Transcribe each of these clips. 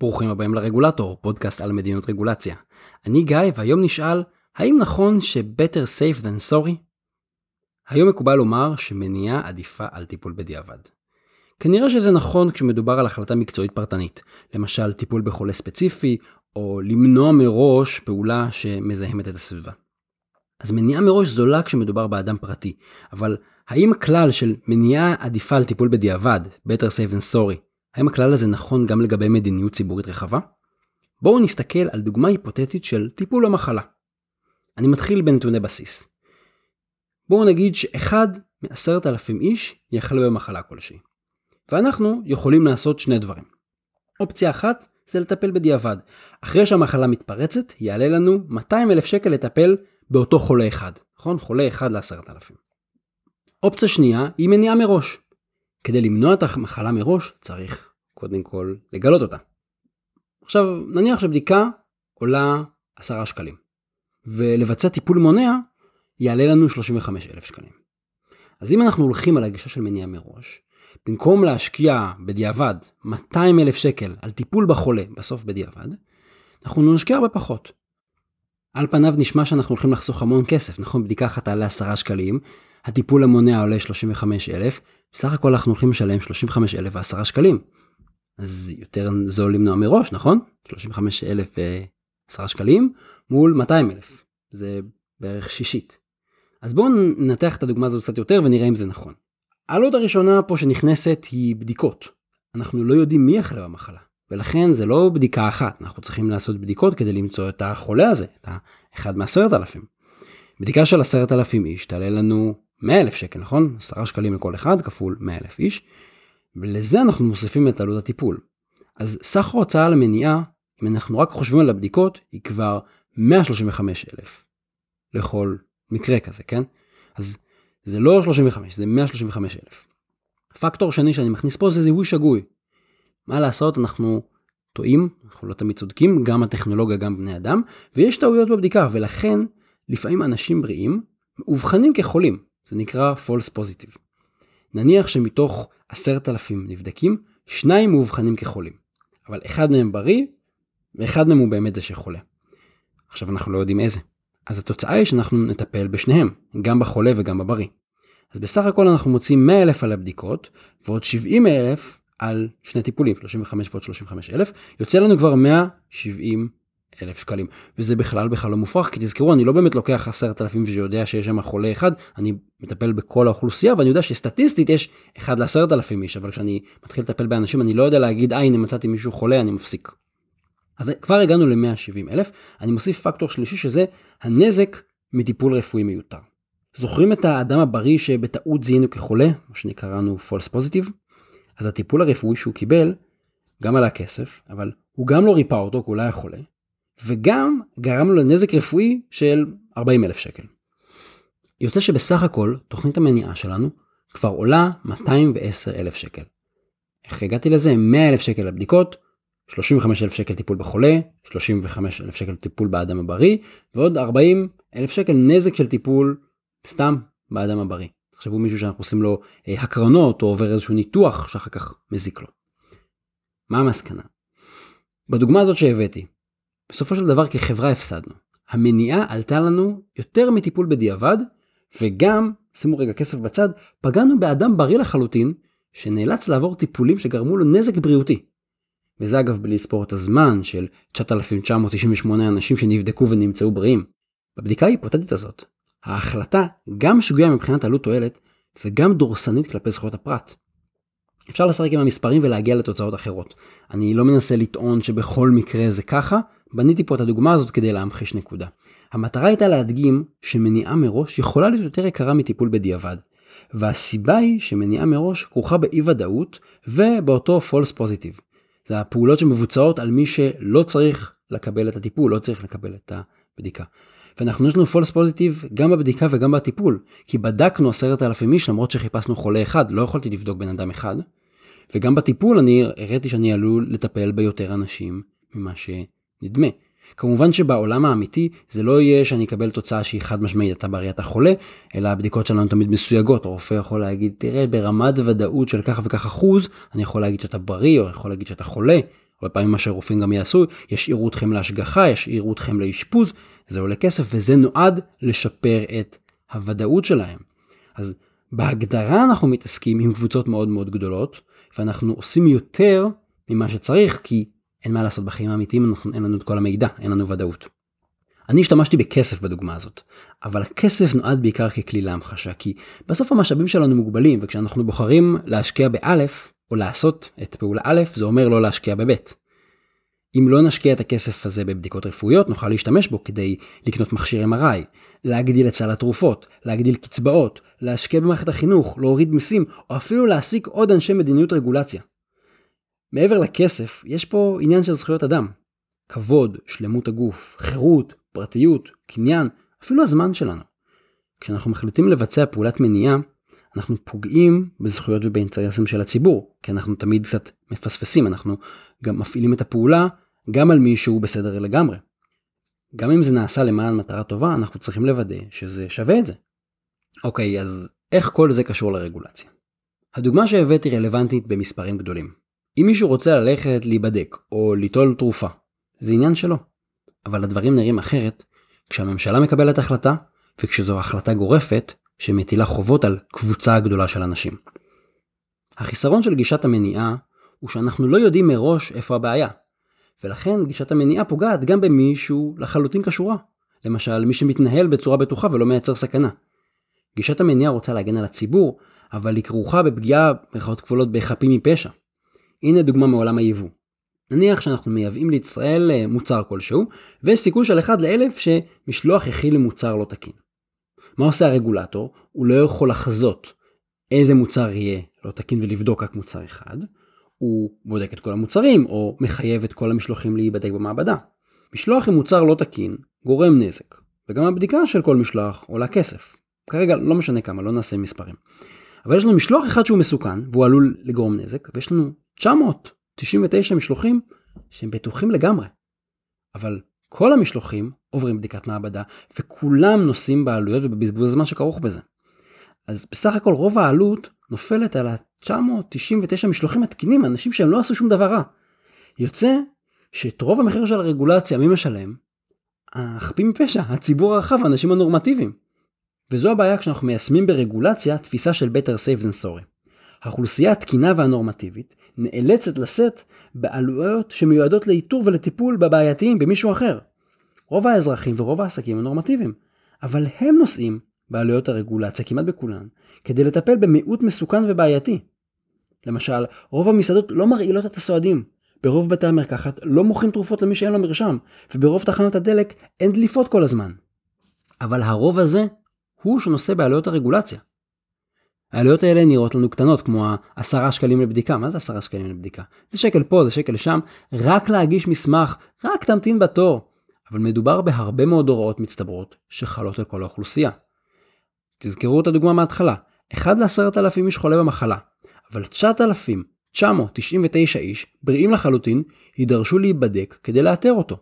ברוכים הבאים לרגולטור, פודקאסט על מדיניות רגולציה. אני גיא, והיום נשאל, האם נכון ש-better safe than sorry? היום מקובל לומר שמניעה עדיפה על טיפול בדיעבד. כנראה שזה נכון כשמדובר על החלטה מקצועית פרטנית, למשל טיפול בחולה ספציפי, או למנוע מראש פעולה שמזהמת את הסביבה. אז מניעה מראש זולה כשמדובר באדם פרטי, אבל האם הכלל של מניעה עדיפה על טיפול בדיעבד, better safe than sorry, האם הכלל הזה נכון גם לגבי מדיניות ציבורית רחבה? בואו נסתכל על דוגמה היפותטית של טיפול במחלה. אני מתחיל בנתוני בסיס. בואו נגיד שאחד מעשרת אלפים איש יחלה במחלה כלשהי. ואנחנו יכולים לעשות שני דברים. אופציה אחת זה לטפל בדיעבד. אחרי שהמחלה מתפרצת, יעלה לנו 200 אלף שקל לטפל באותו חולה אחד. נכון? חולה אחד לעשרת אלפים. אופציה שנייה היא מניעה מראש. כדי למנוע את המחלה מראש צריך קודם כל לגלות אותה. עכשיו נניח שבדיקה עולה 10 שקלים ולבצע טיפול מונע יעלה לנו 35,000 שקלים. אז אם אנחנו הולכים על הגישה של מניעה מראש, במקום להשקיע בדיעבד 200,000 שקל על טיפול בחולה בסוף בדיעבד, אנחנו נשקיע הרבה פחות. על פניו נשמע שאנחנו הולכים לחסוך המון כסף, נכון? בדיקה אחת תעלה 10 שקלים, הטיפול המונע עולה 35,000, בסך הכל אנחנו הולכים לשלם 35,000 ו-10 שקלים. אז יותר זול למנוע מראש, נכון? 35,000 ו-10 שקלים מול 200,000. זה בערך שישית. אז בואו ננתח את הדוגמה הזאת קצת יותר ונראה אם זה נכון. העלות הראשונה פה שנכנסת היא בדיקות. אנחנו לא יודעים מי יחלה במחלה. ולכן זה לא בדיקה אחת, אנחנו צריכים לעשות בדיקות כדי למצוא את החולה הזה, את האחד מעשרת אלפים. בדיקה של עשרת אלפים איש תעלה לנו 100 אלף שקל, נכון? 10 שקלים לכל אחד כפול 100 אלף איש. ולזה אנחנו מוסיפים את עלות הטיפול. אז סך ההוצאה למניעה, אם אנחנו רק חושבים על הבדיקות, היא כבר 135 אלף לכל מקרה כזה, כן? אז זה לא 35, זה 135 אלף. פקטור שני שאני מכניס פה זה זיהוי שגוי. מה לעשות, אנחנו טועים, אנחנו לא תמיד צודקים, גם הטכנולוגיה, גם בני אדם, ויש טעויות בבדיקה, ולכן לפעמים אנשים בריאים מאובחנים כחולים. זה נקרא false positive. נניח שמתוך עשרת אלפים נבדקים, שניים מאובחנים כחולים. אבל אחד מהם בריא, ואחד מהם הוא באמת זה שחולה. עכשיו אנחנו לא יודעים איזה. אז התוצאה היא שאנחנו נטפל בשניהם, גם בחולה וגם בבריא. אז בסך הכל אנחנו מוצאים 100 אלף על הבדיקות, ועוד 70 אלף על שני טיפולים, 35 ועוד 35 אלף, יוצא לנו כבר 170 אלף שקלים. וזה בכלל בכלל לא מופרך, כי תזכרו, אני לא באמת לוקח עשרת אלפים שיודע שיש שם חולה אחד, אני מטפל בכל האוכלוסייה, ואני יודע שסטטיסטית יש אחד לעשרת אלפים איש, אבל כשאני מתחיל לטפל באנשים, אני לא יודע להגיד, אה, הנה מצאתי מישהו חולה, אני מפסיק. אז כבר הגענו ל-170 אלף, אני מוסיף פקטור שלישי שזה הנזק מטיפול רפואי מיותר. זוכרים את האדם הבריא שבטעות זיהינו כחולה, מה שנקראנו false positive? אז הטיפול הרפואי שהוא קיבל, גם עלה כסף, אבל הוא גם לא ריפא אותו, כי הוא לא היה חולה, וגם גרם לו לנזק רפואי של 40 אלף שקל. יוצא שבסך הכל תוכנית המניעה שלנו כבר עולה 210 אלף שקל. איך הגעתי לזה? 100 אלף שקל לבדיקות, 35 אלף שקל טיפול בחולה, 35 אלף שקל טיפול באדם הבריא, ועוד 40 אלף שקל נזק של טיפול סתם באדם הבריא. תחשבו מישהו שאנחנו עושים לו אה, הקרנות או עובר איזשהו ניתוח שאחר כך מזיק לו. מה המסקנה? בדוגמה הזאת שהבאתי, בסופו של דבר כחברה הפסדנו. המניעה עלתה לנו יותר מטיפול בדיעבד, וגם, שימו רגע כסף בצד, פגענו באדם בריא לחלוטין, שנאלץ לעבור טיפולים שגרמו לו נזק בריאותי. וזה אגב בלי לספור את הזמן של 9,998 אנשים שנבדקו ונמצאו בריאים. בבדיקה ההיפותטית הזאת, ההחלטה גם שגויה מבחינת עלות תועלת, וגם דורסנית כלפי זכויות הפרט. אפשר לשחק עם המספרים ולהגיע לתוצאות אחרות. אני לא מנסה לטעון שבכל מקרה זה ככה, בניתי פה את הדוגמה הזאת כדי להמחיש נקודה. המטרה הייתה להדגים שמניעה מראש יכולה להיות יותר יקרה מטיפול בדיעבד. והסיבה היא שמניעה מראש כרוכה באי ודאות ובאותו false positive. זה הפעולות שמבוצעות על מי שלא צריך לקבל את הטיפול, לא צריך לקבל את הבדיקה. ואנחנו יש לנו false positive גם בבדיקה וגם בטיפול, כי בדקנו עשרת אלפים איש למרות שחיפשנו חולה אחד, לא יכולתי לבדוק בן אדם אחד. וגם בטיפול אני הראיתי שאני עלול לטפל ביותר אנשים ממה שנדמה. כמובן שבעולם האמיתי זה לא יהיה שאני אקבל תוצאה שהיא חד משמעית אתה בריא אתה חולה, אלא הבדיקות שלנו תמיד מסויגות, הרופא יכול להגיד תראה ברמת ודאות של ככה וככה אחוז, אני יכול להגיד שאתה בריא או יכול להגיד שאתה חולה, הרבה פעמים מה שרופאים גם יעשו, ישאירו אתכם להשגחה, ישאירו אתכם לאשפוז, זה עולה כסף וזה נועד לשפר את הוודאות שלהם. אז בהגדרה אנחנו מתעסקים עם קבוצות מאוד מאוד גדולות, ואנחנו עושים יותר ממה שצריך, כי אין מה לעשות בחיים האמיתיים, אנחנו, אין לנו את כל המידע, אין לנו ודאות. אני השתמשתי בכסף בדוגמה הזאת, אבל הכסף נועד בעיקר ככלי להמחשה, כי בסוף המשאבים שלנו מוגבלים, וכשאנחנו בוחרים להשקיע באלף, או לעשות את פעולה א', זה אומר לא להשקיע בב'. אם לא נשקיע את הכסף הזה בבדיקות רפואיות, נוכל להשתמש בו כדי לקנות מכשיר MRI, להגדיל את סל התרופות, להגדיל קצבאות, להשקיע במערכת החינוך, להוריד מיסים, או אפילו להעסיק עוד אנשי מדיניות רגולציה. מעבר לכסף, יש פה עניין של זכויות אדם. כבוד, שלמות הגוף, חירות, פרטיות, קניין, אפילו הזמן שלנו. כשאנחנו מחליטים לבצע פעולת מניעה, אנחנו פוגעים בזכויות ובאינטרסים של הציבור, כי אנחנו תמיד קצת מפספסים, אנחנו גם מפעילים את הפעולה גם על מי שהוא בסדר לגמרי. גם אם זה נעשה למען מטרה טובה, אנחנו צריכים לוודא שזה שווה את זה. אוקיי, אז איך כל זה קשור לרגולציה? הדוגמה שהבאתי רלוונטית במספרים גדולים. אם מישהו רוצה ללכת להיבדק או ליטול תרופה, זה עניין שלו. אבל הדברים נראים אחרת כשהממשלה מקבלת החלטה וכשזו החלטה גורפת שמטילה חובות על קבוצה גדולה של אנשים. החיסרון של גישת המניעה הוא שאנחנו לא יודעים מראש איפה הבעיה, ולכן גישת המניעה פוגעת גם במי שהוא לחלוטין קשורה, למשל מי שמתנהל בצורה בטוחה ולא מייצר סכנה. גישת המניעה רוצה להגן על הציבור, אבל היא כרוכה בפגיעה במירכאות כפולות בחפים מפשע. הנה דוגמה מעולם היבוא. נניח שאנחנו מייבאים לישראל אה, מוצר כלשהו, ויש סיכוי של 1 לאלף שמשלוח יכיל למוצר לא תקין. מה עושה הרגולטור? הוא לא יכול לחזות איזה מוצר יהיה לא תקין ולבדוק רק מוצר אחד, הוא בודק את כל המוצרים או מחייב את כל המשלוחים להיבדק במעבדה. משלוח עם מוצר לא תקין גורם נזק, וגם הבדיקה של כל משלוח עולה כסף. כרגע לא משנה כמה, לא נעשה מספרים. אבל יש לנו משלוח אחד שהוא מסוכן והוא עלול לגרום נזק, ויש לנו 999 משלוחים שהם בטוחים לגמרי. אבל כל המשלוחים עוברים בדיקת מעבדה וכולם נושאים בעלויות ובבזבוז הזמן שכרוך בזה. אז בסך הכל רוב העלות נופלת על ה-999 משלוחים התקינים, אנשים שהם לא עשו שום דבר רע. יוצא שאת רוב המחיר של הרגולציה מי משלם? החפים מפשע, הציבור הרחב, האנשים הנורמטיביים. וזו הבעיה כשאנחנו מיישמים ברגולציה תפיסה של better safe than sorry. האוכלוסייה התקינה והנורמטיבית נאלצת לשאת בעלויות שמיועדות לאיתור ולטיפול בבעייתיים במישהו אחר. רוב האזרחים ורוב העסקים הם נורמטיביים, אבל הם נושאים בעלויות הרגולציה כמעט בכולן, כדי לטפל במיעוט מסוכן ובעייתי. למשל, רוב המסעדות לא מרעילות את הסועדים, ברוב בתי המרקחת לא מוכרים תרופות למי שאין לו מרשם, וברוב תחנות הדלק אין דליפות כל הזמן. אבל הרוב הזה הוא שנושא בעלויות הרגולציה. העלויות האלה נראות לנו קטנות כמו העשרה שקלים לבדיקה, מה זה עשרה שקלים לבדיקה? זה שקל פה, זה שקל שם, רק להגיש מסמך, רק תמתין בתור. אבל מדובר בהרבה מאוד הוראות מצטברות שחלות על כל האוכלוסייה. תזכרו את הדוגמה מההתחלה, 1 ל-10,000 איש חולה במחלה, אבל 9,999 איש, בריאים לחלוטין, יידרשו להיבדק כדי לאתר אותו.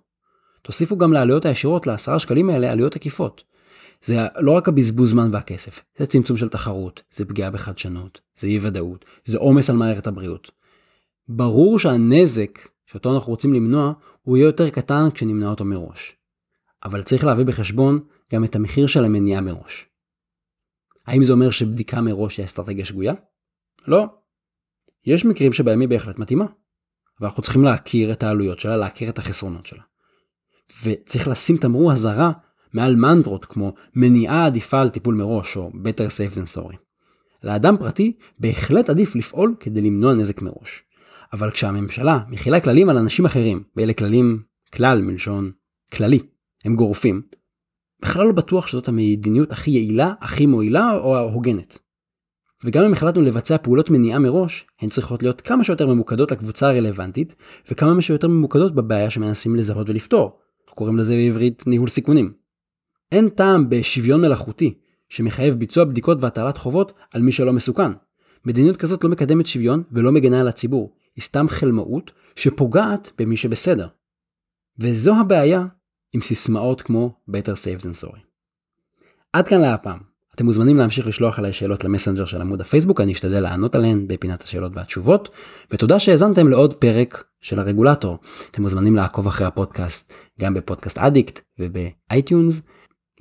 תוסיפו גם לעלויות הישירות ל-10 שקלים האלה עלויות עקיפות. זה לא רק הבזבוז זמן והכסף, זה צמצום של תחרות, זה פגיעה בחדשנות, זה אי ודאות, זה עומס על מערכת הבריאות. ברור שהנזק שאותו אנחנו רוצים למנוע, הוא יהיה יותר קטן כשנמנע אותו מראש. אבל צריך להביא בחשבון גם את המחיר של המניעה מראש. האם זה אומר שבדיקה מראש היא אסטרטגיה שגויה? לא. יש מקרים שבהם היא בהחלט מתאימה. ואנחנו צריכים להכיר את העלויות שלה, להכיר את החסרונות שלה. וצריך לשים תמרור אזהרה מעל מנטרות כמו מניעה עדיפה על טיפול מראש או better safe than sorry. לאדם פרטי בהחלט עדיף לפעול כדי למנוע נזק מראש. אבל כשהממשלה מכילה כללים על אנשים אחרים, ואלה כללים כלל מלשון כללי, הם גורפים, בכלל לא בטוח שזאת המדיניות הכי יעילה, הכי מועילה או ההוגנת. וגם אם החלטנו לבצע פעולות מניעה מראש, הן צריכות להיות כמה שיותר ממוקדות לקבוצה הרלוונטית, וכמה שיותר ממוקדות בבעיה שמנסים לזהות ולפתור. קוראים לזה בעברית ניהול סיכונים. אין טעם בשוויון מלאכותי, שמחייב ביצוע בדיקות והטלת חובות על מי שלא מסוכן. מדיניות כזאת לא מקדמת שוויון ולא מגנה על הציבור, היא סתם חלמאות שפוגעת במי שבסדר. וזו הבעיה עם סיסמאות כמו better safe than sorry. עד כאן להפעם. אתם מוזמנים להמשיך לשלוח אליי שאלות למסנג'ר של עמוד הפייסבוק, אני אשתדל לענות עליהן בפינת השאלות והתשובות, ותודה שהאזנתם לעוד פרק של הרגולטור. אתם מוזמנים לעקוב אחרי הפודקאסט גם בפודקאסט אדיקט ובאייטיונס,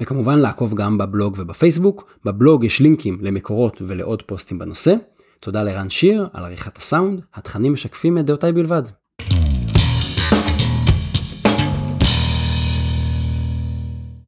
וכמובן לעקוב גם בבלוג ובפייסבוק. בבלוג יש לינקים למקורות ולעוד פוסטים בנושא. תודה לרן שיר על עריכת הסאונד, התכנים משקפים את דעותיי בלבד.